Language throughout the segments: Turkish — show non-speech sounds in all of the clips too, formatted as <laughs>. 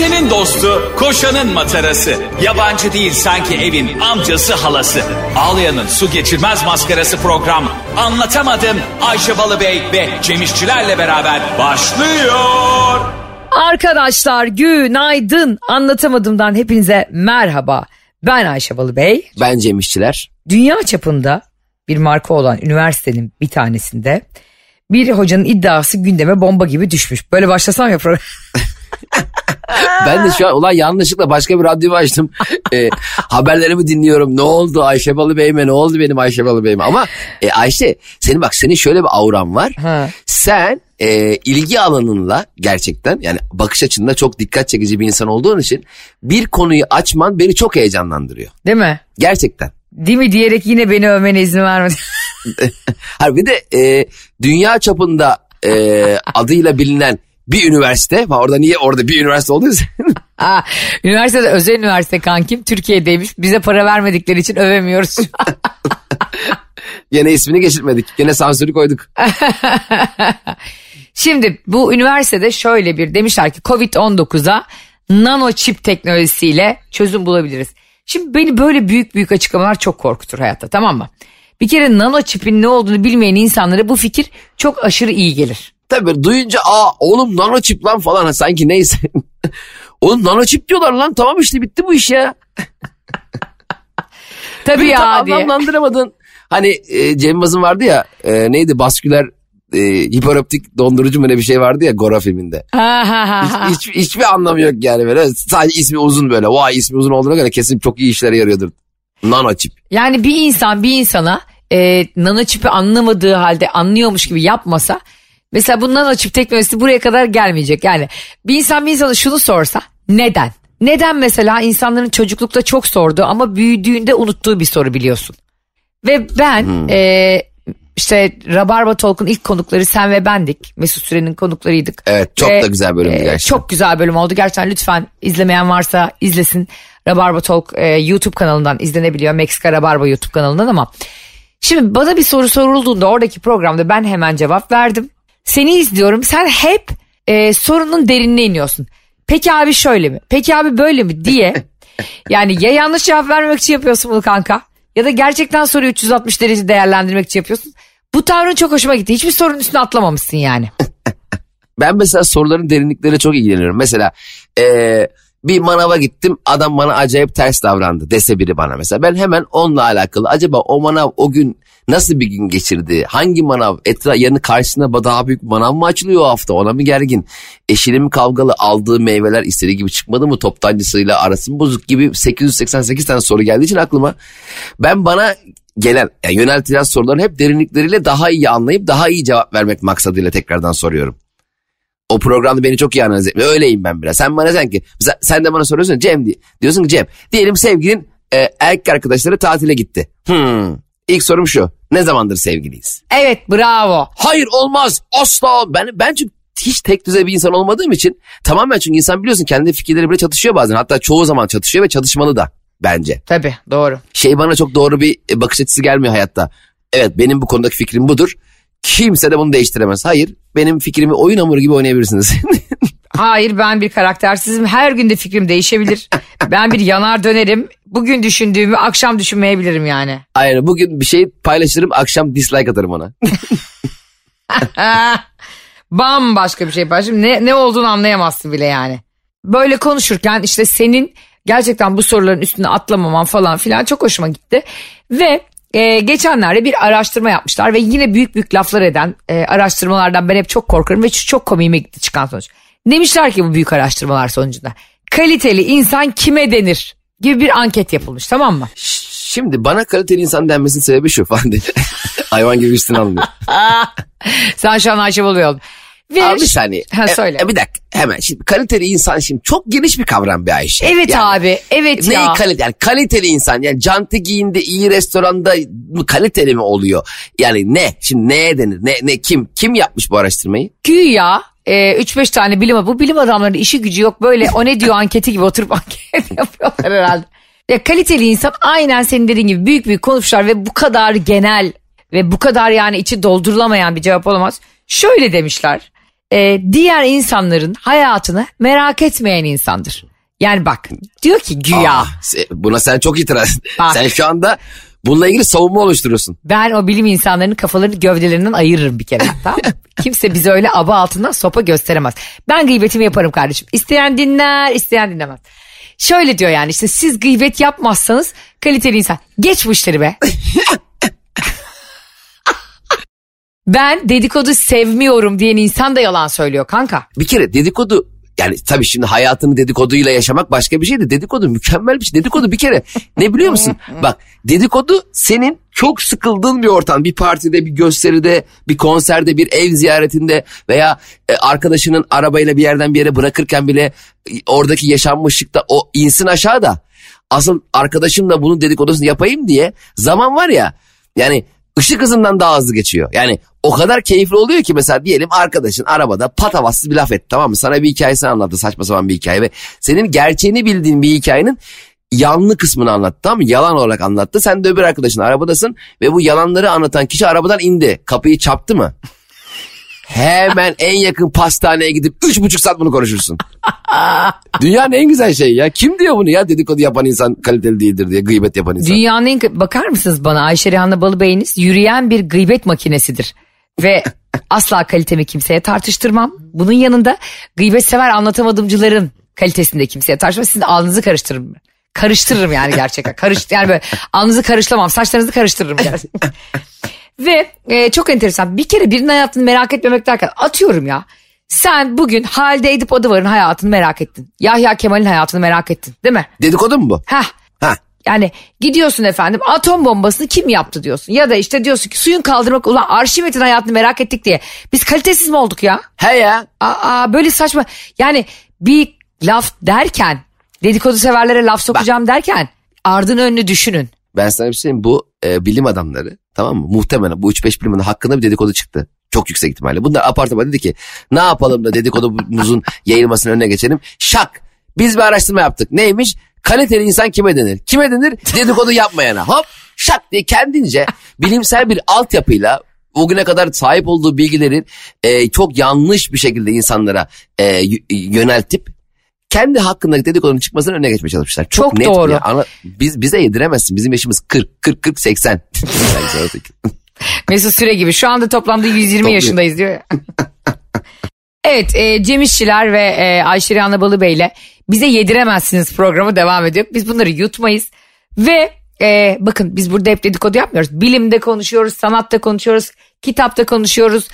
Ayşe'nin dostu, koşanın matarası. Yabancı değil sanki evin amcası halası. Ağlayan'ın su geçirmez maskarası program. Anlatamadım Ayşe Balıbey ve Cemişçilerle beraber başlıyor. Arkadaşlar günaydın. Anlatamadığımdan hepinize merhaba. Ben Ayşe Balıbey. Ben Cem İşçiler. Dünya çapında bir marka olan üniversitenin bir tanesinde bir hocanın iddiası gündeme bomba gibi düşmüş. Böyle başlasam ya program. <laughs> <laughs> Ben de şu an ulan yanlışlıkla başka bir radyomu açtım. Ee, haberlerimi dinliyorum. Ne oldu Ayşe Balı Bey'ime ne oldu benim Ayşe Balı Bey'ime? Ama e, Ayşe senin bak senin şöyle bir auran var. Ha. Sen e, ilgi alanınla gerçekten yani bakış açında çok dikkat çekici bir insan olduğun için bir konuyu açman beni çok heyecanlandırıyor. Değil mi? Gerçekten. Değil mi diyerek yine beni övmene izin vermedi. <laughs> <laughs> Hayır bir de e, dünya çapında e, adıyla bilinen bir üniversite var. Orada niye orada bir üniversite olduysa <laughs> Aa, üniversitede özel üniversite kankim Türkiye'deymiş. Bize para vermedikleri için övemiyoruz. <laughs> Gene ismini geçirmedik. Gene sansürü koyduk. <laughs> Şimdi bu üniversitede şöyle bir demişler ki Covid-19'a nano çip teknolojisiyle çözüm bulabiliriz. Şimdi beni böyle büyük büyük açıklamalar çok korkutur hayatta tamam mı? Bir kere nano çipin ne olduğunu bilmeyen insanlara bu fikir çok aşırı iyi gelir. Tabii duyunca aa oğlum nano çip lan falan ha, sanki neyse. <laughs> oğlum nano çip diyorlar lan tamam işte bitti bu iş ya. <laughs> Tabii ya tam diye. anlamlandıramadın. Hani e, Cem Yılmaz'ın vardı ya e, neydi basküler e, hiperoptik dondurucu mu ne bir şey vardı ya Gora filminde. Hiç, hiç, hiçbir anlamı yok yani böyle. Sadece ismi uzun böyle. Vay ismi uzun olduğuna göre kesin çok iyi işlere yarıyordur. Nano çip. Yani bir insan bir insana e, nano çipi anlamadığı halde anlıyormuş gibi yapmasa mesela bu nano çip teknolojisi buraya kadar gelmeyecek. Yani bir insan bir insana şunu sorsa neden? Neden mesela insanların çocuklukta çok sorduğu ama büyüdüğünde unuttuğu bir soru biliyorsun. Ve ben e, işte Rabarba Talk'un ilk konukları sen ve bendik. Mesut Süren'in konuklarıydık. Evet çok Ve, da güzel bölümdü e, gerçekten. Çok güzel bölüm oldu. Gerçekten lütfen izlemeyen varsa izlesin. Rabarba Talk e, YouTube kanalından izlenebiliyor. Meksika Rabarba YouTube kanalından ama. Şimdi bana bir soru sorulduğunda oradaki programda ben hemen cevap verdim. Seni izliyorum sen hep e, sorunun derinine iniyorsun. Peki abi şöyle mi? Peki abi böyle mi diye. <laughs> yani ya yanlış cevap vermemek için yapıyorsun bunu kanka. Ya da gerçekten soruyu 360 derece değerlendirmek için yapıyorsun. Bu tavrın çok hoşuma gitti. Hiçbir sorunun üstüne atlamamışsın yani. <laughs> Ben mesela soruların derinlikleriyle çok ilgileniyorum. Mesela eee, bir manava gittim adam bana acayip ters davrandı dese biri bana mesela. Ben hemen onunla alakalı acaba o manav o gün nasıl bir gün geçirdi? Hangi manav? Etra yanı karşısına daha büyük manav mı açılıyor o hafta? Ona mı gergin? Eşiyle mi kavgalı? Aldığı meyveler istediği gibi çıkmadı mı? Toptancısıyla arası mı bozuk gibi 888 tane soru geldiği için aklıma. Ben bana gelen yani yöneltilen soruların hep derinlikleriyle daha iyi anlayıp daha iyi cevap vermek maksadıyla tekrardan soruyorum. O programda beni çok iyi analiz etmiyor. Öyleyim ben biraz. Sen bana sen ki mesela sen de bana soruyorsun Cem diye. Diyorsun ki Cem diyelim sevgilin e, erkek arkadaşları tatile gitti. Hmm. İlk sorum şu. Ne zamandır sevgiliyiz? Evet bravo. Hayır olmaz asla. Ben, ben çünkü hiç tek düze bir insan olmadığım için tamamen çünkü insan biliyorsun kendi fikirleri bile çatışıyor bazen. Hatta çoğu zaman çatışıyor ve çatışmalı da bence. Tabii doğru. Şey bana çok doğru bir bakış açısı gelmiyor hayatta. Evet benim bu konudaki fikrim budur. Kimse de bunu değiştiremez. Hayır benim fikrimi oyun hamuru gibi oynayabilirsiniz. <laughs> Hayır ben bir karaktersizim. Her gün de fikrim değişebilir. ben bir yanar dönerim. Bugün düşündüğümü akşam düşünmeyebilirim yani. Aynen bugün bir şey paylaşırım akşam dislike atarım ona. <laughs> Bambaşka bir şey paylaşım. Ne, ne olduğunu anlayamazsın bile yani. Böyle konuşurken işte senin gerçekten bu soruların üstüne atlamaman falan filan çok hoşuma gitti. Ve e, geçenlerde bir araştırma yapmışlar ve yine büyük büyük laflar eden e, araştırmalardan ben hep çok korkarım ve çok komiğime gitti çıkan sonuç. Demişler ki bu büyük araştırmalar sonucunda kaliteli insan kime denir gibi bir anket yapılmış tamam mı? Şimdi bana kaliteli insan denmesinin sebebi şu falan diye. <laughs> Hayvan gibi üstüne alınıyor. <laughs> Sen şu an Ayşe oluyorsun. Ve Abi bir saniye. Ha, E, söyle. e, bir dakika hemen şimdi kaliteli insan şimdi çok geniş bir kavram bir Ayşe. Evet Yani abi evet Neyi ya. kalite yani kaliteli insan yani canti giyindi iyi restoranda kaliteli mi oluyor? Yani ne şimdi neye denir ne ne kim kim yapmış bu araştırmayı? Güya e, 3-5 tane bilim bu bilim adamlarının işi gücü yok böyle o ne diyor anketi gibi oturup <laughs> anket yapıyorlar herhalde. Ya kaliteli insan aynen senin dediğin gibi büyük büyük konuşmuşlar ve bu kadar genel ve bu kadar yani içi doldurulamayan bir cevap olamaz. Şöyle demişler. E, diğer insanların hayatını merak etmeyen insandır. Yani bak diyor ki güya Aa, buna sen çok itiraz. <laughs> Bak. Sen şu anda bununla ilgili savunma oluşturuyorsun. ben o bilim insanlarının kafalarını gövdelerinden ayırırım bir kere. tamam? <laughs> Kimse bize öyle aba altından sopa gösteremez. Ben gıybetimi yaparım kardeşim. İsteyen dinler, isteyen dinlemez. Şöyle diyor yani işte siz gıybet yapmazsanız kaliteli insan. Geç bu işleri be. <laughs> ben dedikodu sevmiyorum diyen insan da yalan söylüyor kanka. Bir kere dedikodu yani tabii şimdi hayatını dedikoduyla yaşamak başka bir şey de dedikodu mükemmel bir şey. Dedikodu bir kere ne biliyor musun? <laughs> Bak dedikodu senin çok sıkıldığın bir ortam. Bir partide, bir gösteride, bir konserde, bir ev ziyaretinde veya e, arkadaşının arabayla bir yerden bir yere bırakırken bile e, oradaki yaşanmışlıkta o insin aşağıda. Asıl arkadaşımla bunun dedikodusunu yapayım diye zaman var ya yani ışık hızından daha hızlı geçiyor. Yani o kadar keyifli oluyor ki mesela diyelim arkadaşın arabada patavatsız bir laf etti tamam mı? Sana bir hikayesini anlattı saçma sapan bir hikaye ve senin gerçeğini bildiğin bir hikayenin yanlı kısmını anlattı tamam mı? Yalan olarak anlattı. Sen de öbür arkadaşın arabadasın ve bu yalanları anlatan kişi arabadan indi. Kapıyı çarptı mı? Hemen en yakın pastaneye gidip üç buçuk saat bunu konuşursun. Dünyanın en güzel şeyi ya. Kim diyor bunu ya dedikodu yapan insan kaliteli değildir diye gıybet yapan insan. Dünyanın en bakar mısınız bana Ayşe Rihanna Balıbey'iniz yürüyen bir gıybet makinesidir. Ve <laughs> asla kalitemi kimseye tartıştırmam. Bunun yanında gıybet sever anlatamadımcıların kalitesini de kimseye tartışmam. Sizin alnınızı karıştırırım. Karıştırırım yani gerçekten. Karış, yani böyle alnınızı karışlamam. Saçlarınızı karıştırırım gerçekten. <laughs> Ve e, çok enteresan bir kere birinin hayatını merak etmemek derken atıyorum ya. Sen bugün Halide Edip Adıvar'ın hayatını merak ettin. Yahya Kemal'in hayatını merak ettin değil mi? Dedikodu mu bu? Heh Ha. yani gidiyorsun efendim atom bombasını kim yaptı diyorsun. Ya da işte diyorsun ki suyun kaldırmak ulan Arşimet'in hayatını merak ettik diye. Biz kalitesiz mi olduk ya? He ya. Aa, böyle saçma. Yani bir laf derken dedikodu severlere laf sokacağım derken ardın önünü düşünün. Ben sana bir şey söyleyeyim. Bu e, bilim adamları tamam mı? Muhtemelen bu 3-5 bilim adamı hakkında bir dedikodu çıktı. Çok yüksek ihtimalle. Bunlar apar topar dedi ki ne yapalım da dedikodumuzun <laughs> yayılmasının önüne geçelim. Şak biz bir araştırma yaptık. Neymiş? Kaliteli insan kime denir? Kime denir? <laughs> Dedikodu yapmayana. Hop şak diye kendince bilimsel bir altyapıyla bugüne kadar sahip olduğu bilgilerin e, çok yanlış bir şekilde insanlara e, yöneltip kendi hakkındaki dedikodunun çıkmasının önüne geçmeye çalışmışlar. Çok, Çok net doğru. bir- ana- biz bize yediremezsin. Bizim yaşımız 40 40 40 80. Yani sana tek- Mesut Süre gibi şu anda toplamda 120 Topluyor. yaşındayız diyor ya. <laughs> evet e, Cem İşçiler ve e, Ayşe Rihanna Balıbey'le bize yediremezsiniz programı devam ediyor. Biz bunları yutmayız ve e, bakın biz burada hep dedikodu yapmıyoruz. Bilimde konuşuyoruz, sanatta konuşuyoruz, kitapta konuşuyoruz.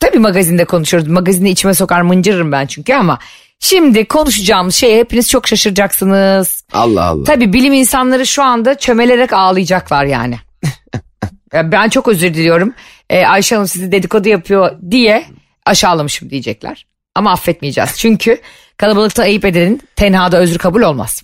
Tabii magazinde konuşuyoruz. Magazinde içime sokar mıncırırım ben çünkü ama şimdi konuşacağımız şeye hepiniz çok şaşıracaksınız. Allah Allah. Tabii bilim insanları şu anda çömelerek ağlayacaklar yani. <laughs> Ya ben çok özür diliyorum. Ee, Ayşe Hanım sizi dedikodu yapıyor diye aşağılamışım diyecekler. Ama affetmeyeceğiz. Çünkü kalabalıkta ayıp edenin tenhada özür kabul olmaz.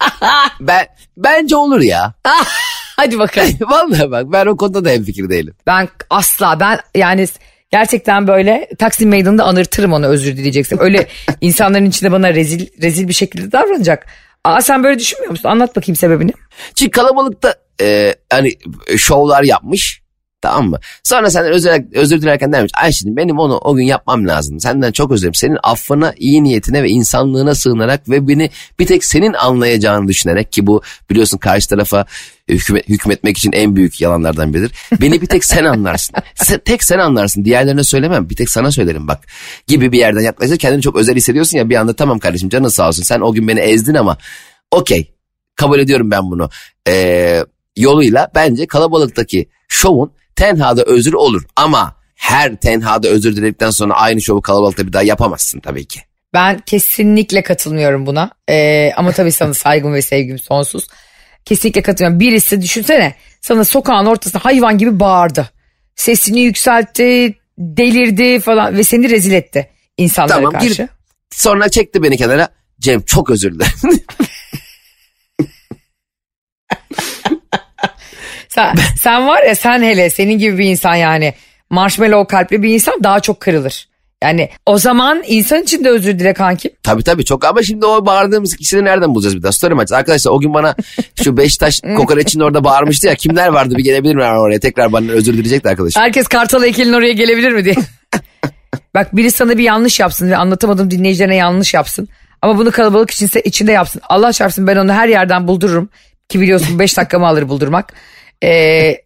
<laughs> Ben bence olur ya. <laughs> Hadi bakalım. Vallahi bak ben o konuda da hemfikir değilim. Ben asla ben yani gerçekten böyle Taksim Meydanı'nda anırtırım onu özür dileyeceksin. Öyle <laughs> insanların içinde bana rezil rezil bir şekilde davranacak. Aa sen böyle düşünmüyor musun? Anlat bakayım sebebini. Çünkü kalabalıkta e, hani şovlar yapmış. Tamam mı? Sonra senden özür, özür dilerken demiş. Ayşe'cim benim onu o gün yapmam lazım. Senden çok özür dilerim. Senin affına, iyi niyetine ve insanlığına sığınarak ve beni bir tek senin anlayacağını düşünerek ki bu biliyorsun karşı tarafa hükmet, hükmetmek için en büyük yalanlardan biridir. Beni bir tek sen anlarsın. <laughs> Sen, tek sen anlarsın. Diğerlerine söylemem. Bir tek sana söylerim bak. Gibi bir yerden yaklaşınca kendini çok özel hissediyorsun ya bir anda tamam kardeşim canın sağ olsun. Sen o gün beni ezdin ama okey kabul ediyorum ben bunu. Ee, yoluyla bence kalabalıktaki şovun tenhada özür olur ama her tenhada özür diledikten sonra aynı şovu kalabalıkta bir daha yapamazsın tabii ki. Ben kesinlikle katılmıyorum buna. Ee, ama tabii sana saygım ve sevgim sonsuz. Kesinlikle katılıyorum. Birisi düşünsene sana sokağın ortasında hayvan gibi bağırdı. Sesini yükseltti, delirdi falan ve seni rezil etti insanlara Tamam, karşı. gir- Sonra çekti beni kenara. Cem çok özür dilerim. <laughs> Sen, sen var ya sen hele senin gibi bir insan yani marshmallow kalpli bir insan daha çok kırılır. Yani o zaman insan için de özür dile kankim. tabii tabii çok ama şimdi o bağırdığımız kişileri nereden bulacağız bir daha? Story maç. Arkadaşlar o gün bana şu Beşiktaş <laughs> kokoreçin orada bağırmıştı ya. Kimler vardı bir gelebilir mi oraya? Tekrar bana özür dileyecekti arkadaşım. Herkes Kartal heykelin oraya gelebilir mi diye. <laughs> bak biri sana bir yanlış yapsın ve anlatamadım dinleyicilerine yanlış yapsın. Ama bunu kalabalık içinde, içinde yapsın. Allah çarpsın ben onu her yerden buldururum. Ki biliyorsun 5 dakikamı alır buldurmak. Ee,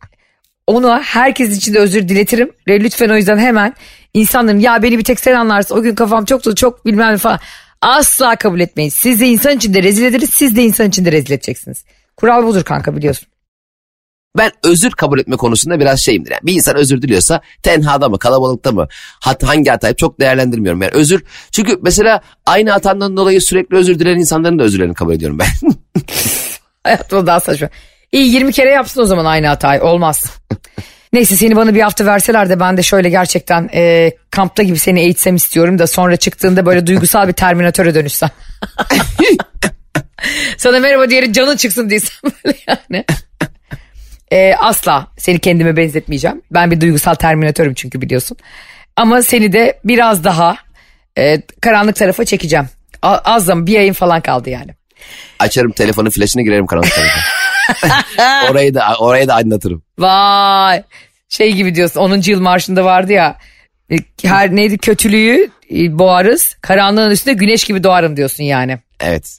ona herkes için de özür diletirim. Ve lütfen o yüzden hemen insanların ya beni bir tek sen anlarsın o gün kafam çok dolu çok bilmem ne falan. Asla kabul etmeyin. Siz de insan içinde rezil ederiz siz de insan içinde rezil edeceksiniz. Kural budur kanka biliyorsun. Ben özür kabul etme konusunda biraz şeyimdir. Yani bir insan özür diliyorsa tenhada mı kalabalıkta mı hat, hangi hatayı çok değerlendirmiyorum. Yani özür çünkü mesela aynı hatandan dolayı sürekli özür dileyen insanların da özürlerini kabul ediyorum ben. <laughs> Hayatımda daha saçma. İyi 20 kere yapsın o zaman aynı hatayı olmaz. Neyse seni bana bir hafta verseler de ben de şöyle gerçekten e, kampta gibi seni eğitsem istiyorum da sonra çıktığında böyle duygusal bir terminatöre dönüşsen. <laughs> Sana merhaba diyerek canın çıksın diysem <laughs> böyle yani. E, asla seni kendime benzetmeyeceğim. Ben bir duygusal terminatörüm çünkü biliyorsun. Ama seni de biraz daha e, karanlık tarafa çekeceğim. A- az da bir ayın falan kaldı yani. Açarım telefonun flaşını girerim karanlık tarafa. <laughs> <laughs> orayı da orayı da aydınlatırım. Vay şey gibi diyorsun 10. yıl marşında vardı ya e, her neydi kötülüğü e, boğarız karanlığın üstünde güneş gibi doğarım diyorsun yani. Evet.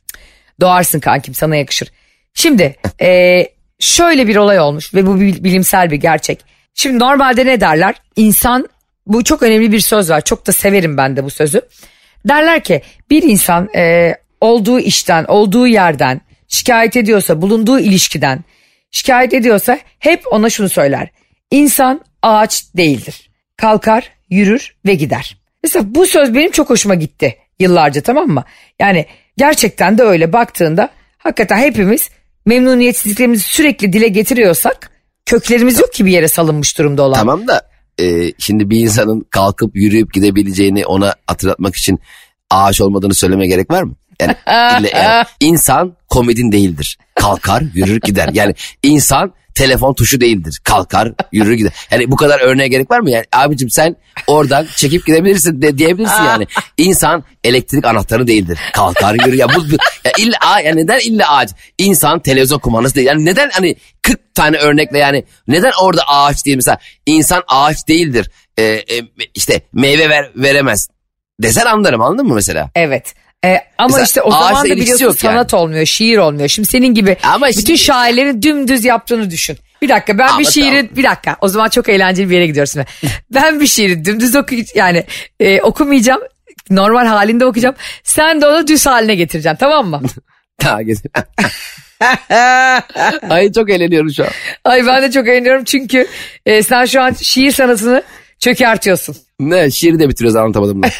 Doğarsın kankim sana yakışır. Şimdi e, şöyle bir olay olmuş ve bu bil- bilimsel bir gerçek. Şimdi normalde ne derler? İnsan bu çok önemli bir söz var. Çok da severim ben de bu sözü. Derler ki bir insan e, olduğu işten, olduğu yerden şikayet ediyorsa, bulunduğu ilişkiden şikayet ediyorsa hep ona şunu söyler. İnsan ağaç değildir. Kalkar, yürür ve gider. Mesela bu söz benim çok hoşuma gitti yıllarca tamam mı? Yani gerçekten de öyle baktığında hakikaten hepimiz memnuniyetsizliklerimizi sürekli dile getiriyorsak köklerimiz yok ki bir yere salınmış durumda olan. Tamam da e, şimdi bir insanın kalkıp yürüyüp gidebileceğini ona hatırlatmak için ağaç olmadığını söyleme gerek var mı? Yani, yani insan komedin değildir. Kalkar yürür gider. Yani insan telefon tuşu değildir. Kalkar yürür gider. Yani bu kadar örneğe gerek var mı? Yani abicim sen oradan çekip gidebilirsin de diyebilirsin yani. İnsan elektrik anahtarı değildir. Kalkar yürür. Ya bu, ya illa yani neden illa ağaç? İnsan televizyon kumandası değil. Yani neden hani 40 tane örnekle yani neden orada ağaç değil mesela insan ağaç değildir. Ee, e, işte meyve ver, veremez. Desen anlarım anladın mı mesela? Evet. Ee, ama Mesela işte o zaman da biliyorsun yok yani. sanat olmuyor, şiir olmuyor. Şimdi senin gibi Ama bütün şimdi- şairlerin dümdüz yaptığını düşün. Bir dakika ben Ama bir şiiri tamam. bir dakika o zaman çok eğlenceli bir yere gidiyoruz şimdi. <laughs> ben bir şiiri dümdüz oku yani e, okumayacağım. Normal halinde okuyacağım. Sen de onu düz haline getireceksin tamam mı? <laughs> Ha, getir. <laughs> Ay çok eğleniyorum şu an. Ay ben de çok eğleniyorum çünkü e, sen şu an şiir sanatını çökertiyorsun. Ne şiiri de bitiriyoruz anlatamadım ben.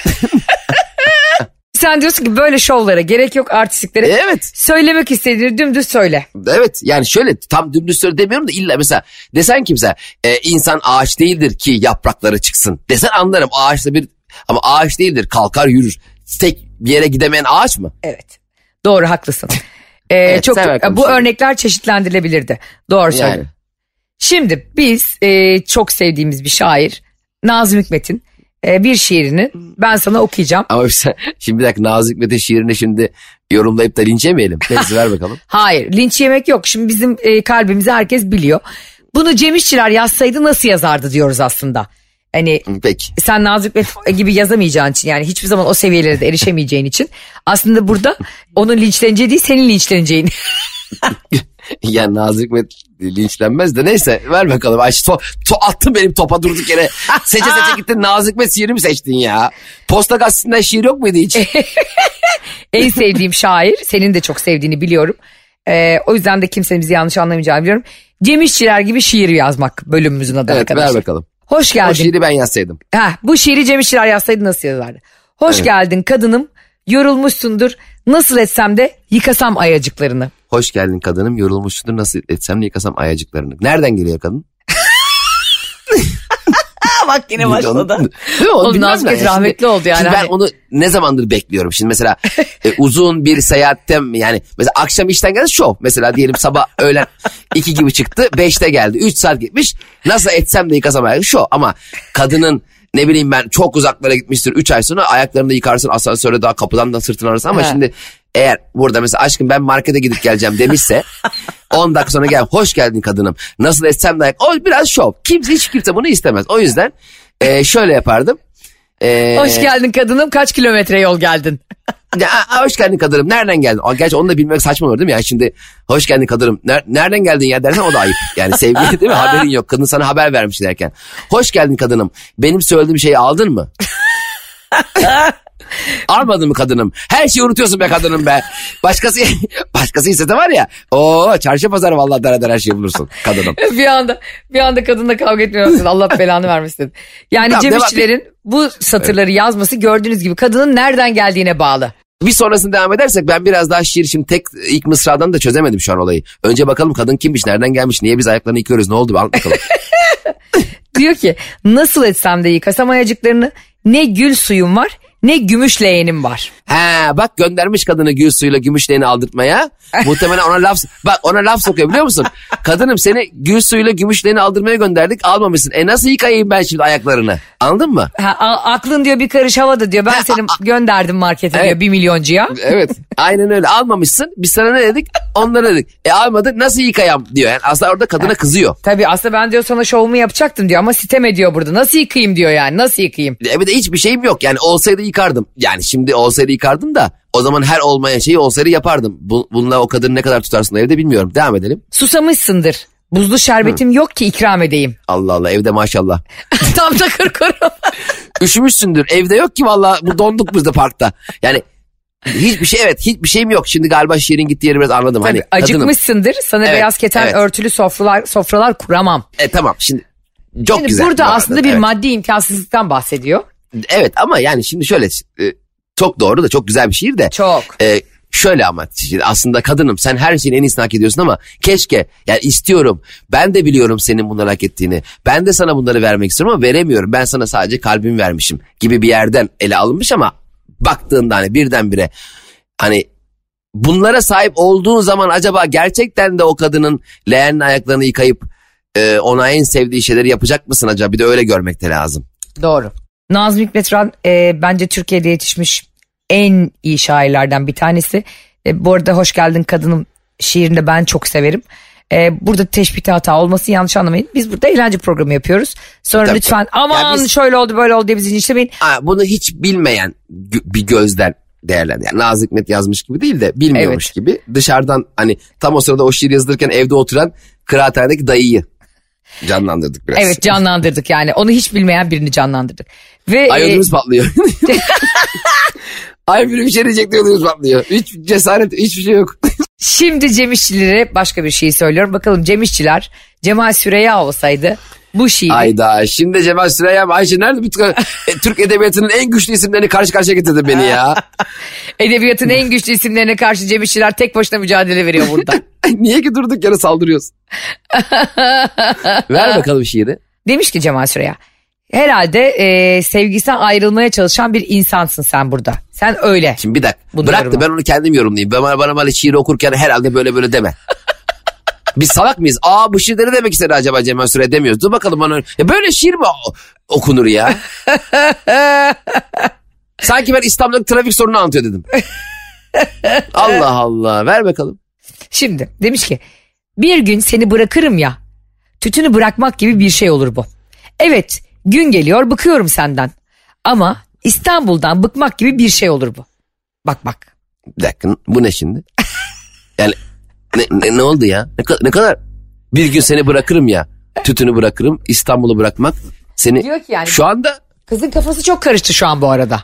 Sen diyorsun ki böyle şovlara gerek yok artistliklere. evet. Söylemek istediğini dümdüz söyle. Evet yani şöyle tam dümdüz söyle demiyorum da illa mesela desen ki mesela e, insan ağaç değildir ki yaprakları çıksın. Desen anlarım ağaçta bir ama ağaç değildir kalkar yürür. Tek bir yere gidemeyen ağaç mı? Evet. Doğru haklısın. Ee, <laughs> Evet, çok bu örnekler çeşitlendirilebilirdi. Doğru Yani. söylüyorsun. Şimdi biz e, çok sevdiğimiz bir şair Nazım Hikmet'in e, bir şiirini ben sana okuyacağım. Ama mesela, şimdi bir dakika Nazım Hikmet'in şiirini şimdi yorumlayıp da linç yemeyelim. Neyse ver bakalım. <laughs> Hayır linç yemek yok. Şimdi bizim e, kalbimizi herkes biliyor. Bunu Cem İşçiler yazsaydı nasıl yazardı diyoruz aslında. Hani Peki. sen Nazım Hikmet gibi yazamayacağın için yani hiçbir zaman o seviyelere de erişemeyeceğin için aslında burada onun linçleneceği değil senin linçleneceğin. <laughs> <laughs> Yani Nazım Hikmet linçlenmez de neyse ver bakalım. Ay, to, to, attın benim topa durduk yere. <laughs> Seçe seçe gittin Nazım Hikmet şiiri mi seçtin ya? Posta gazetesinden şiir yok muydu hiç? <laughs> en sevdiğim şair. Senin de çok sevdiğini biliyorum. Ee, o yüzden de kimsenin bizi yanlış anlamayacağını biliyorum. Cem İşçiler gibi şiir yazmak bölümümüzün adı evet arkadaşlar. ver bakalım. Hoş O geldin. şiiri ben yazsaydım. Heh, bu şiiri Cem İşçiler yazsaydı nasıl yazardı? Hoş Evet. geldin kadınım. Yorulmuşsundur. Nasıl etsem de yıkasam ayacıklarını. Hoş geldin kadınım yorulmuşsundur nasıl etsem de yıkasam ayacıklarını. Nereden geliyor kadın? <laughs> Bak yine Onu- Değil mi? Onu Oğlum bilmem Nazım ben Hikmet ya. Şimdi- rahmetli oldu yani. Şimdi ben Hani- onu ne zamandır bekliyorum. Şimdi mesela e, uzun bir seyahatte yani mesela akşam işten geldi şov. Mesela diyelim sabah öğlen iki gibi çıktı beşte geldi. Üç saat gitmiş. Nasıl etsem de yıkasam ayakları şov. Ama kadının ne bileyim ben çok uzaklara gitmiştir. Üç ay sonra ayaklarını da yıkarsın asansöre daha kapıdan da sırtını arasın. Ama He. şimdi eğer burada mesela aşkım ben markete gidip geleceğim demişse <laughs> 10 dakika sonra gel hoş geldin kadınım. Nasıl etsem de ayak. O biraz şov. Kimse hiç kimse bunu istemez. O yüzden e, şöyle yapardım. Ee, Hoş geldin kadınım kaç kilometre yol geldin? <laughs> Ya, hoş geldin kadınım. Nereden geldin? Gerçi onu da bilmek saçma olur değil mi? Yani şimdi hoş geldin kadınım. Ner- nereden geldin ya dersen o da ayıp. Yani <laughs> sevgili değil mi? Haberin yok. Kadın sana haber vermiş derken. Hoş geldin kadınım. Benim söylediğim şeyi aldın mı? Almadın mı kadınım? Her şeyi unutuyorsun be kadınım be. Başkası <laughs> başkası ise de var ya. Oo çarşı pazar vallahi dara dara her şeyi bulursun kadınım. <laughs> bir anda bir anda kadınla kavga etmiyorsun. Allah <laughs> belanı vermesin. Yani Tamam, Cem İşçilerin bu satırları yazması gördüğünüz gibi kadının nereden geldiğine bağlı. Bir sonrasında devam edersek ben biraz daha şiir şimdi tek ilk mısradan da çözemedim şu an olayı. Önce bakalım kadın kimmiş, nereden gelmiş, niye biz ayaklarını yıkıyoruz, ne oldu bir bakalım. Diyor ki nasıl etsem de yıkasam ayacıklarını ne gül suyum var ne gümüş leğenim var. He bak göndermiş kadını gül suyuyla gümüşlerini aldırtmaya. <laughs> Muhtemelen ona laf bak ona laf sokuyor biliyor musun? Kadınım seni gül suyuyla gümüşlerini aldırmaya gönderdik almamışsın. E nasıl yıkayayım ben şimdi ayaklarını? Anladın mı? Ha, a- aklın diyor bir karış havada diyor. Ben seni gönderdim markete diyor Evet. bir milyoncuya. Evet aynen öyle almamışsın. Biz sana ne dedik? Onlara dedik. E almadık nasıl yıkayam diyor. Yani aslında orada kadına kızıyor. Tabii aslında ben diyor sana şovumu yapacaktım diyor ama sitem ediyor burada. Nasıl yıkayayım diyor yani nasıl yıkayayım? Evet hiçbir şeyim yok. Yani olsaydı yıkardım. Yani şimdi olsaydı yıkardım da o zaman her olmayan şeyi olsaydı yapardım. Bu, bununla o kadını ne kadar tutarsın evde bilmiyorum. Devam edelim. Susamışsındır. Buzlu şerbetim yok ki ikram edeyim. Allah Allah evde maşallah. <laughs> Tam takır kuru. <laughs> Üşümüşsündür. Evde yok ki valla bu donduk biz de parkta. Yani hiçbir şey evet hiçbir şeyim yok. Şimdi galiba şiirin gittiği yeri biraz anladım. Tabii, hani kadınım. acıkmışsındır. Sana Evet, beyaz keten evet. örtülü sofralar sofralar kuramam. E tamam şimdi çok Şimdi güzel. burada bu arada, aslında bir evet. maddi imkansızlıktan bahsediyor. Evet ama yani şimdi şöyle e, çok doğru da çok güzel bir şiir de. Çok. E, şöyle ama aslında kadınım sen her şeyin en iyisini hak ediyorsun ama keşke yani istiyorum ben de biliyorum senin bunları hak ettiğini ben de sana bunları vermek istiyorum ama veremiyorum ben sana sadece kalbimi vermişim gibi bir yerden ele alınmış ama baktığında hani birdenbire hani bunlara sahip olduğun zaman acaba gerçekten de o kadının leğenin ayaklarını yıkayıp e, ona en sevdiği şeyleri yapacak mısın acaba bir de öyle görmek de lazım. Doğru. Nazım Hikmet Ran e, bence Türkiye'de yetişmiş en iyi şairlerden bir tanesi. E, bu arada Hoş Geldin Kadınım şiirini de ben çok severim. E, burada teşbihte hata olmasın yanlış anlamayın. Biz burada eğlence programı yapıyoruz. Sonra Tabii, lütfen tabii. aman Ya biz- şöyle oldu böyle oldu diye bizi linçlemeyin. Aa, bunu hiç bilmeyen bir gözden değerlendir. Yani Nazım Hikmet yazmış gibi değil de bilmiyormuş Evet. gibi. Dışarıdan hani tam o sırada o şiir yazılırken evde oturan kıraathanedeki dayıyı canlandırdık biraz. Evet canlandırdık yani onu hiç bilmeyen birini canlandırdık. Ve Ay e, patlıyor. <laughs> Ay bir şey diyecek diye patlıyor. Hiç cesaret hiçbir şey yok. <laughs> Şimdi Cem İşçilere başka bir şey söylüyorum. Bakalım Cem İşçiler Cemal Süreya olsaydı bu şiiri Ayda şimdi Cemal Süreyya Ayşe nerede bütün e, Türk edebiyatının en güçlü isimlerini karşı karşıya getirdi beni ya. <laughs> edebiyatın en güçlü isimlerine karşı Cem İşçiler tek başına mücadele veriyor burada. Niye ki durduk yere saldırıyoruz? Ver bakalım şiiri. Demiş ki Cemal Süreya. Herhalde e, sevgisinden ayrılmaya çalışan bir insansın sen burada. Sen öyle. Şimdi bir dakika. Bunu Bırak da ben onu kendim yorumlayayım. Bana, bana böyle şiir okurken herhalde böyle böyle deme. <laughs> Biz salak mıyız? Aa bu şiirleri demek istedi acaba Cemal Süre demiyoruz. Dur bakalım bana. Ya böyle şiir mi okunur ya? <laughs> Sanki ben İstanbul'daki trafik sorunu anlatıyor dedim. <laughs> Allah Allah. Ver bakalım. Şimdi demiş ki bir gün seni bırakırım ya. Tütünü bırakmak gibi bir şey olur bu. Evet gün geliyor bıkıyorum senden. Ama İstanbul'dan bıkmak gibi bir şey olur bu. Bak bak. Bir dakika bu ne şimdi? <laughs> Yani ne, ne, ne oldu ya? Ne, ne kadar? Bir gün seni bırakırım ya. Tütünü bırakırım. İstanbul'u bırakmak. Seni Diyor ki yani- şu anda Kızın kafası çok karıştı şu an bu arada.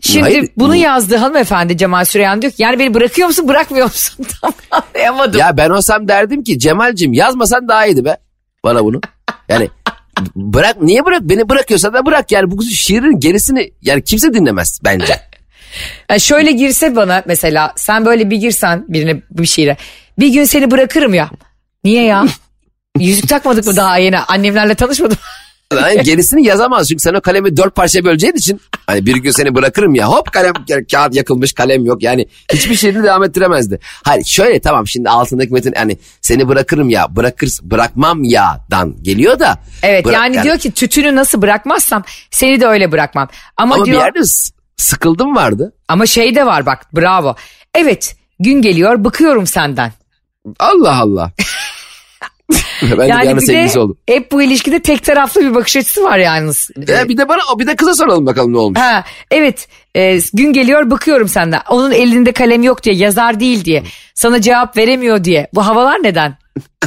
Şimdi Hayır, bunu bu- yazdığı hanımefendi Cemal Süreyan diyor ki yani beni bırakıyor musun bırakmıyor musun? <laughs> Tam anlayamadım. Ya ben olsam derdim ki Cemal'cim yazmasan daha iyiydi be. Bana bunu. Yani bırak niye bırak beni bırakıyorsan da bırak yani bu şiirin gerisini yani kimse dinlemez bence. <laughs> Yani şöyle girse bana mesela sen böyle bir girsen birine bir şiire. Bir gün seni bırakırım ya. Niye ya? <laughs> Yüzük takmadık mı daha yeni? Annemlerle tanışmadım. Yani gerisini yazamaz çünkü sen o kalemi dört parçaya böleceğin için hani bir gün seni bırakırım ya hop kalem kağıt yakılmış kalem yok yani hiçbir şiirini devam ettiremezdi. Hayır şöyle tamam şimdi altındaki metin hani seni bırakırım ya bırakır bırakmam yadan geliyor da. Evet bırak- yani, diyor ki tütünü nasıl bırakmazsam seni de öyle bırakmam. Ama, ama bir diyor yerde s- sıkıldım vardı. ama şey de var bak bravo. Evet gün geliyor bıkıyorum senden. Allah Allah. Ben de bir yani anda bir sevgilisi de oldum. hep bu ilişkide tek taraflı bir bakış açısı var yalnız. E, bir de bana bir de kıza soralım bakalım ne olmuş. Ha, evet e, gün geliyor bakıyorum senden. Onun elinde kalem yok diye yazar değil diye. Sana cevap veremiyor diye. Bu havalar neden?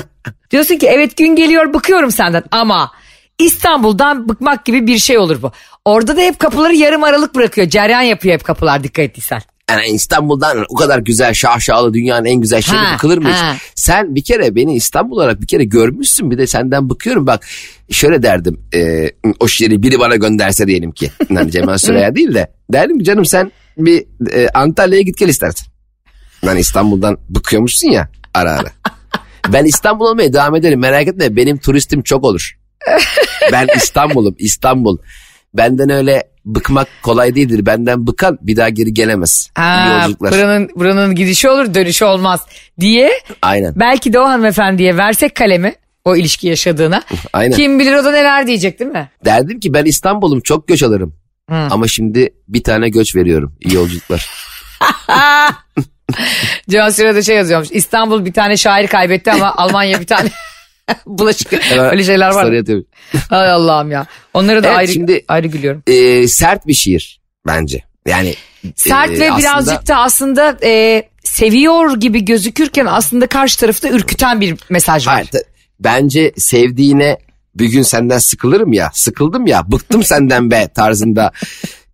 <laughs> Diyorsun ki evet gün geliyor bakıyorum senden ama İstanbul'dan bıkmak gibi bir şey olur bu. Orada da hep kapıları yarım aralık bırakıyor. Ceryan yapıyor hep kapılar dikkat ettiysen. Yani İstanbul'dan o kadar güzel şahşalı dünyanın en güzel şehri Ha, bıkılır mı hiç? Sen bir kere beni İstanbul olarak bir kere görmüşsün bir de senden bıkıyorum bak. Şöyle derdim e, o şehri biri bana gönderse diyelim ki. Yani Cemal Süreya değil de derdim ki canım sen bir e, Antalya'ya git gel istersen. Yani İstanbul'dan bıkıyormuşsun ya ara ara. Ben İstanbul olmaya devam ederim merak etme benim turistim çok olur. Ben İstanbul'um İstanbul. Benden öyle bıkmak kolay değildir. Benden bıkan bir daha geri gelemez. İyi Ha, yolculuklar. buranın, buranın gidişi olur dönüşü olmaz diye Aynen. belki de o hanımefendiye versek kalemi o ilişki yaşadığına. Aynen. Kim bilir o da neler diyecek değil mi? Derdim ki ben İstanbul'um çok göç alırım. Ama şimdi bir tane göç veriyorum. İyi yolculuklar. <laughs> Can Süra'da şey yazıyormuş. İstanbul bir tane şair kaybetti ama <laughs> Almanya bir tane <laughs> bulaşık. Öyle şeyler var. Hay Allah'ım ya. Onları da Evet, ayrı, şimdi- ayrı gülüyorum. Ee, sert bir şiir bence. Yani Sert e, ve aslında- birazcık da aslında e, seviyor gibi gözükürken aslında karşı tarafta ürküten bir mesaj var. Hayır, bence sevdiğine bir gün senden sıkılırım ya. Sıkıldım ya. Bıktım senden be tarzında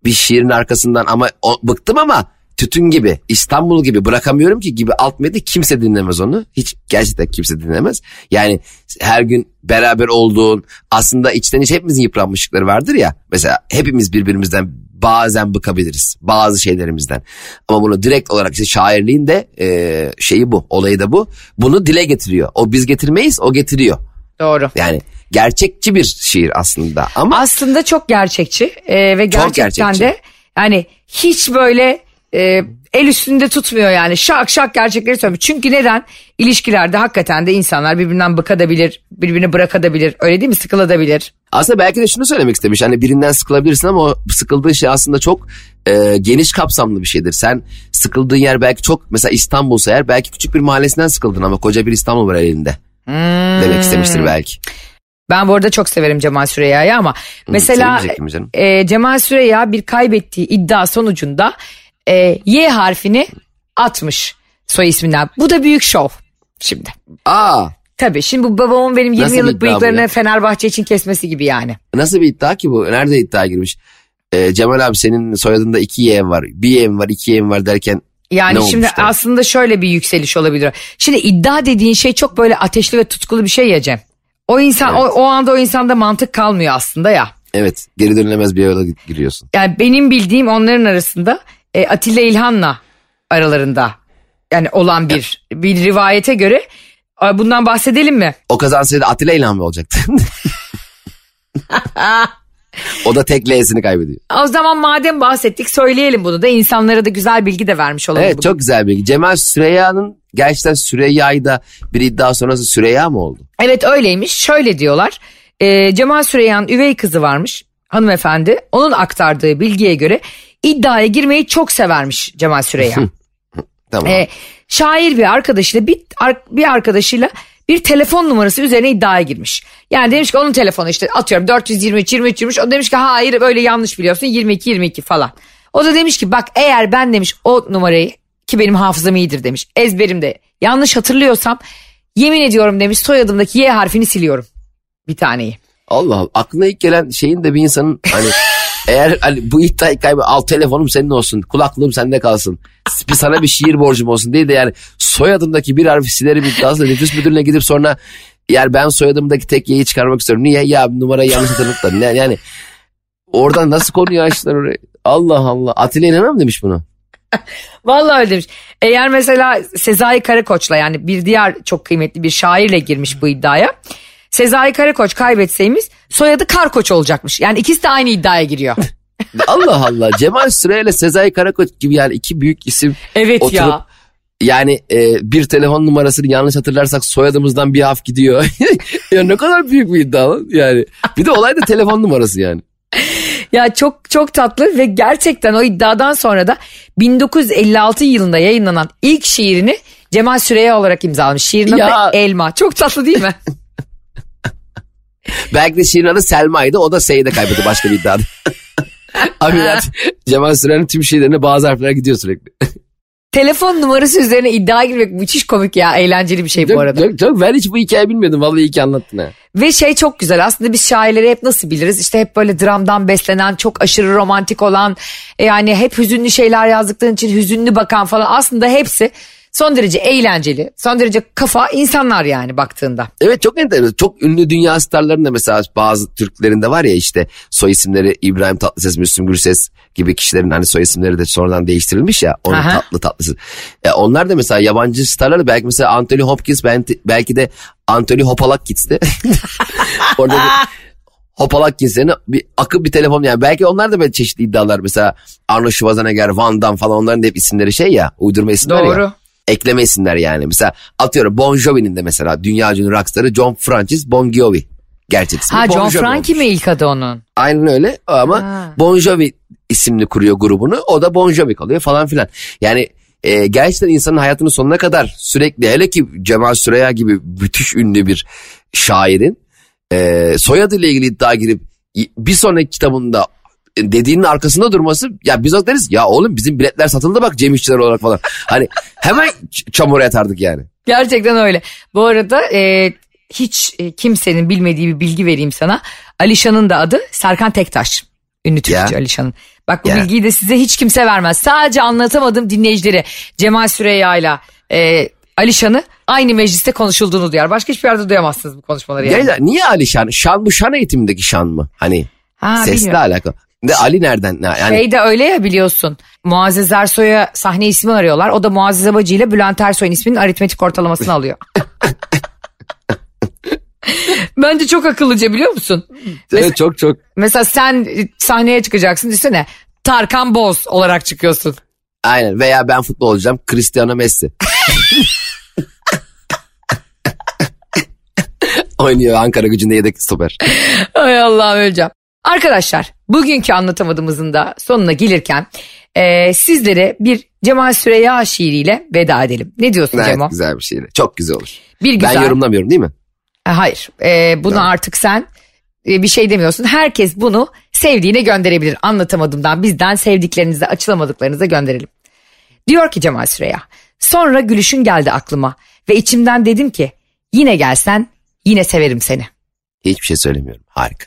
bir şiirin arkasından ama o, bıktım ama tütün gibi İstanbul gibi bırakamıyorum ki gibi alt medya kimse dinlemez onu. Hiç gerçekten kimse dinlemez. Yani her gün beraber olduğun aslında içten içe hepimizin yıpranmışlıkları vardır ya. Mesela hepimiz birbirimizden bazen bıkabiliriz bazı şeylerimizden. Ama bunu direkt olarak işte şairliğin de e, şeyi bu olayı da bu. Bunu dile getiriyor. O biz getirmeyiz o getiriyor. Doğru. Yani gerçekçi bir şiir aslında ama Aslında çok gerçekçi e, ve Çok gerçekten gerçekçi. de yani hiç böyle e, el üstünde tutmuyor yani şak şak gerçekleri söylüyor. Çünkü neden? İlişkilerde hakikaten de insanlar birbirinden bıkadabilir, birbirini bırakabilir. Öyle değil mi? Sıkılabilir. aslında belki de şunu söylemek istemiş. Hani birinden sıkılabilirsin ama o sıkıldığın şey aslında çok e, geniş kapsamlı bir şeydir. Sen sıkıldığın yer belki çok mesela İstanbul'sa eğer belki küçük bir mahallesinden sıkıldın ama koca bir İstanbul var elinde. Demek istemiştir belki. Ben bu arada çok severim Cemal Süreyya'yı ama mesela mi canım? e, Cemal Süreyya bir kaybettiği iddia sonucunda e, Y harfini atmış soy isminden. Bu da büyük şov şimdi. Aa Tabii şimdi bu babamın benim 20 Nasıl bir yıllık iddia bu bıyıklarını ya? Fenerbahçe için kesmesi gibi yani. nasıl bir iddia ki bu? Nerede iddia girmiş? E, Cemal abi senin soyadında iki yeğen var. Bir yeğen var iki yeğen var derken Yani Ne şimdi olmuştu? aslında şöyle bir yükseliş olabilir. Şimdi iddia dediğin şey çok böyle ateşli ve tutkulu bir şey ya Cem. O insan o, o anda o insanda mantık kalmıyor aslında ya. evet geri dönülemez bir yola giriyorsun. Yani benim bildiğim onların arasında e, Atilla İlhan'la aralarında yani olan bir bir rivayete göre e, bundan bahsedelim mi? O kazansaydı Atilla İlhan mı olacaktı? <laughs> o da tek L'sini kaybediyor. O zaman madem bahsettik söyleyelim bunu da insanlara da güzel bilgi de vermiş olalım. Evet bugün. çok güzel bilgi. Cemal Süreyya'nın gerçekten Süreyya'yı da bir iddia sonrası Süreyya mı oldu? Evet öyleymiş. Şöyle diyorlar. Ee, Cemal Süreyya'nın üvey kızı varmış hanımefendi. Onun aktardığı bilgiye göre iddiaya girmeyi çok severmiş Cemal Süreyya. Tamam. Ee, şair bir arkadaşıyla bir, bir arkadaşıyla bir telefon numarası üzerine iddiaya girmiş. Yani demiş ki onun telefonu işte atıyorum 423 23 23 o demiş ki hayır böyle yanlış biliyorsun 22 22 falan. O da demiş ki bak eğer ben demiş o numarayı ki benim hafızam iyidir demiş ezberimde yanlış hatırlıyorsam yemin ediyorum demiş soyadımdaki Y harfini siliyorum bir taneyi. Allah Allah. Aklına ilk gelen şeyin de bir insanın hani <laughs> eğer hani bu iddiayı kaybı al telefonum senin olsun kulaklığım sende kalsın. Bir sana bir şiir borcum olsun değil de yani soyadımdaki bir harfi silerim iddiasıyla nüfus müdürlüğüne gidip sonra yani ben soyadımdaki tek y'yi çıkarmak istiyorum. Niye? Ya numarayı yanlış hatırladık da. Ne- Yani oradan nasıl konuyu açtılar oraya? Allah Allah. Atilla İlhan'a mı demiş bunu? <laughs> Vallahi öyle demiş. Eğer mesela Sezai Karakoç'la yani bir diğer çok kıymetli bir şairle girmiş bu iddiaya. Sezai Karakoç kaybetseymiş soyadı Karkoç olacakmış. Yani ikisi de aynı iddiaya giriyor. <laughs> Allah Allah. Cemal Süre ile Sezai Karakoç gibi yani iki büyük isim Evet Oturup- ya. Yani e, bir telefon numarasını yanlış hatırlarsak soyadımızdan bir haf gidiyor. <laughs> ya ne kadar büyük bir iddia lan yani. Bir de olay da telefon numarası yani. <laughs> Ya çok çok tatlı ve gerçekten o iddiadan sonra da 1956 yılında yayınlanan ilk şiirini Cemal Süreyya olarak imzalamış. Şiirin adı Elma. Çok tatlı değil mi? Belki de şiirin adı Selma'ydı o da S'yi de kaybetti başka bir iddiada. <laughs> Ameliyat Cemal Süren'in tüm şeylerine bazı harfler gidiyor sürekli. Telefon numarası üzerine iddia girmek müthiş komik ya. Eğlenceli bir şey bu arada. çok, çok, ben hiç bu hikayeyi bilmiyordum. Vallahi iyi ki anlattın ha. Ve şey çok güzel aslında biz şairleri hep nasıl biliriz? İşte hep böyle dramdan beslenen, çok aşırı romantik olan, yani hep hüzünlü şeyler yazdıkları için hüzünlü bakan falan. Aslında hepsi son derece eğlenceli, son derece kafa insanlar yani baktığında. Evet çok enteresan. Çok ünlü dünya starlarının da mesela bazı Türklerinde var ya işte soy isimleri İbrahim Tatlıses, Müslüm Gürses gibi kişilerin hani soy isimleri de sonradan değiştirilmiş ya. Onun Aha. tatlı tatlısı. E, onlar da mesela yabancı starlar belki mesela Anthony Hopkins belki, de Anthony Hopalak gitsi. <laughs> Orada bir <laughs> Hopalak cinslerine bir akıp bir telefon yani belki onlar da böyle çeşitli iddialar mesela Arnold Schwarzenegger, Van Damme falan onların da hep isimleri şey ya uydurma isimler Doğru. ya. Ekleme isimler yani. Mesela atıyorum Bon Jovi'nin de mesela dünya ünlü rockstarı John Francis Bon Jovi. Gerçek ismi Ha Bon John Jovi Frankie olmuş. mi ilk adı onun? Aynen öyle ama Ha. Bon Jovi isimli kuruyor grubunu. O da Bon Jovi kalıyor falan filan. Yani e, gerçekten insanın hayatının sonuna kadar sürekli hele ki Cemal Süreya gibi müthiş ünlü bir şairin e, soyadıyla ilgili iddia girip bir sonraki kitabında dediğinin arkasında durması ya biz deriz ya oğlum bizim biletler satıldı bak Cem İşçiler olarak falan. Hani hemen çamura yatardık yani. Gerçekten öyle. Bu arada e, hiç e, kimsenin bilmediği bir bilgi vereyim sana. Alişan'ın da adı Serkan Tektaş. Ünlü Türkçü Ya. Alişan'ın. Bak bu Ya. bilgiyi de size hiç kimse vermez. Sadece anlatamadım dinleyicileri Cemal Süreyya ile e, Alişan'ı aynı mecliste konuşulduğunu duyar. Başka hiçbir yerde duyamazsınız bu konuşmaları yani. Gerçekten niye Ali Şan? Şan bu şan eğitimindeki şan mı? Hani Ha, sesle bilmiyorum. alakalı. De Ali nereden? Yani Şey de öyle ya biliyorsun. Muazzez Ersoy'a sahne ismi arıyorlar. O da Muazzez Abacı ile Bülent Ersoy'un isminin aritmetik ortalamasını alıyor. <laughs> Bence çok akıllıca biliyor musun? Evet, çok çok. Mesela sen sahneye çıkacaksın düşünsene. Tarkan Boz olarak çıkıyorsun. Aynen veya ben futbol olacağım Cristiano Messi. <laughs> Oynuyor Ankara gücünde yedek stoper. Ay Allah'ım öleceğim. Arkadaşlar bugünkü anlatamadığımızın da sonuna gelirken e, sizlere bir Cemal Süreyya şiiriyle veda edelim. Ne diyorsun Evet, Cemo? güzel bir şeydi. Çok güzel olur. Bir güzel. Ben yorumlamıyorum değil mi? E, Hayır. E, bunu Tamam. artık sen e, bir şey demiyorsun. Herkes bunu sevdiğine gönderebilir. Anlatamadığımdan bizden sevdiklerinize, açılamadıklarınıza gönderelim. Diyor ki Cemal Süreya. Sonra gülüşün geldi aklıma ve içimden dedim ki yine gelsen yine severim seni. Hiçbir şey söylemiyorum. Harika.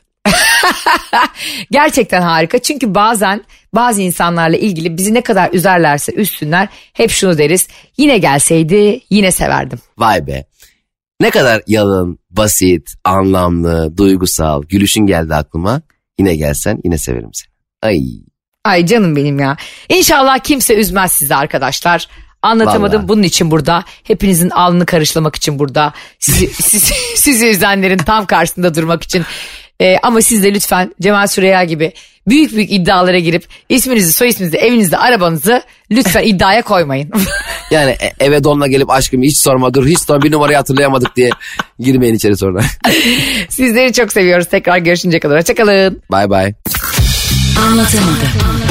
<laughs> Gerçekten harika çünkü bazen bazı insanlarla ilgili bizi ne kadar üzerlerse üstünler hep şunu deriz. Yine gelseydi yine severdim. Vay be. Ne kadar yalın, basit, anlamlı, duygusal, gülüşün geldi aklıma. Yine gelsen yine severim seni. Ay. Ay canım benim ya. İnşallah kimse üzmez sizi arkadaşlar. Anlatamadım Vallahi. bunun için burada. Hepinizin alnını karışlamak için burada. Sizi, <laughs> sizi, sizi üzenlerin tam karşısında durmak için. Ee, ama siz de lütfen Cemal Süreya gibi büyük büyük iddialara girip isminizi, soy isminizi, evinizi, arabanızı lütfen <laughs> iddiaya koymayın. <laughs> Yani e- eve donla gelip aşkım hiç sorma dur hiç sorma bir numarayı hatırlayamadık diye girmeyin içeri sonra. <laughs> Sizleri çok seviyoruz. Tekrar görüşünceye kadar. Hoşçakalın. Bye bye. Anlatamadım.